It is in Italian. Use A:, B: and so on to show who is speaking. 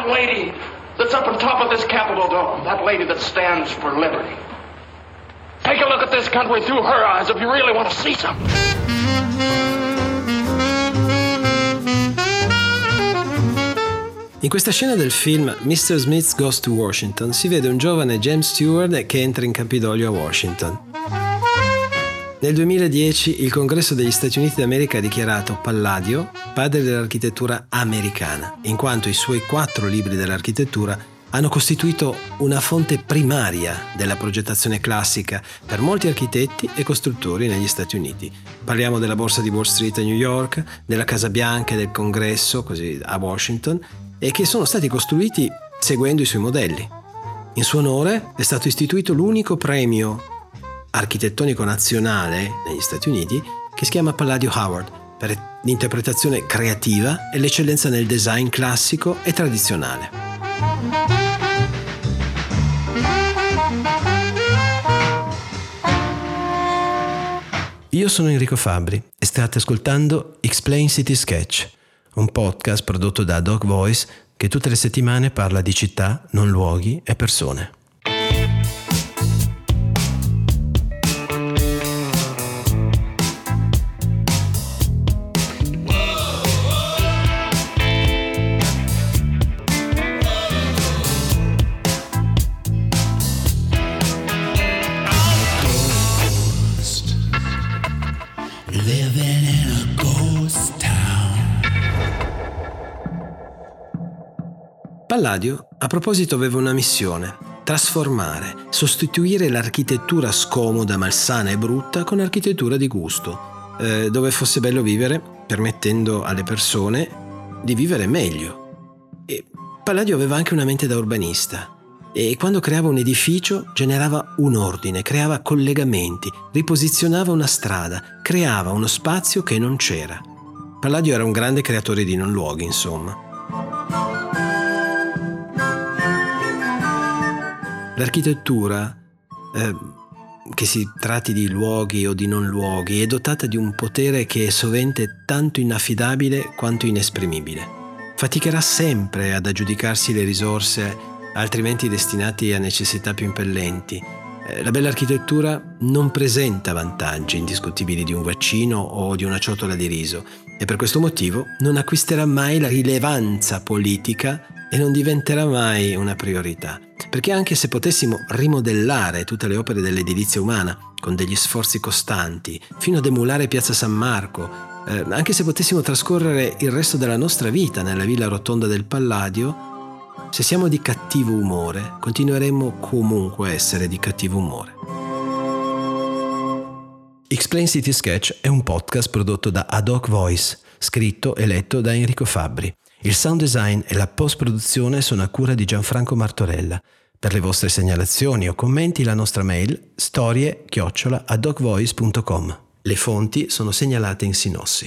A: that lady that's up on top of this Capitol dome, that lady that stands for liberty. Take a look at this country through her eyes if you really want to see something.
B: In questa scena del film Mr. Smith Goes to Washington si vede un giovane James Stewart che entra in Campidoglio a Washington. Nel 2010 il Congresso degli Stati Uniti d'America ha dichiarato Palladio padre dell'architettura americana, in quanto i suoi quattro libri dell'architettura hanno costituito una fonte primaria della progettazione classica per molti architetti e costruttori negli Stati Uniti. Parliamo della borsa di Wall Street a New York, della Casa Bianca e del Congresso, così a Washington, e che sono stati costruiti seguendo i suoi modelli. In suo onore è stato istituito l'unico premio architettonico nazionale negli Stati Uniti che si chiama Palladio Howard per l'interpretazione creativa e l'eccellenza nel design classico e tradizionale. Io sono Enrico Fabri e state ascoltando Explain City Sketch, un podcast prodotto da Dog Voice che tutte le settimane parla di città, non luoghi e persone. Palladio, a proposito, aveva una missione, trasformare, sostituire l'architettura scomoda, malsana e brutta con architettura di gusto, eh, dove fosse bello vivere, permettendo alle persone di vivere meglio. E Palladio aveva anche una mente da urbanista e quando creava un edificio generava un ordine, creava collegamenti, riposizionava una strada, creava uno spazio che non c'era. Palladio era un grande creatore di non luoghi, insomma. L'architettura, eh, che si tratti di luoghi o di non luoghi, è dotata di un potere che è sovente tanto inaffidabile quanto inesprimibile. Faticherà sempre ad aggiudicarsi le risorse altrimenti destinate a necessità più impellenti. Eh, la bella architettura non presenta vantaggi indiscutibili di un vaccino o di una ciotola di riso e per questo motivo non acquisterà mai la rilevanza politica e non diventerà mai una priorità. Perché anche se potessimo rimodellare tutte le opere dell'edilizia umana con degli sforzi costanti, fino ad emulare Piazza San Marco, eh, anche se potessimo trascorrere il resto della nostra vita nella villa rotonda del Palladio, se siamo di cattivo umore, continueremo comunque a essere di cattivo umore. Explain City Sketch è un podcast prodotto da Ad Hoc Voice, scritto e letto da Enrico Fabbri. Il sound design e la post-produzione sono a cura di Gianfranco Martorella. Per le vostre segnalazioni o commenti la nostra mail storie-adocvoice.com. Le fonti sono segnalate in sinossi.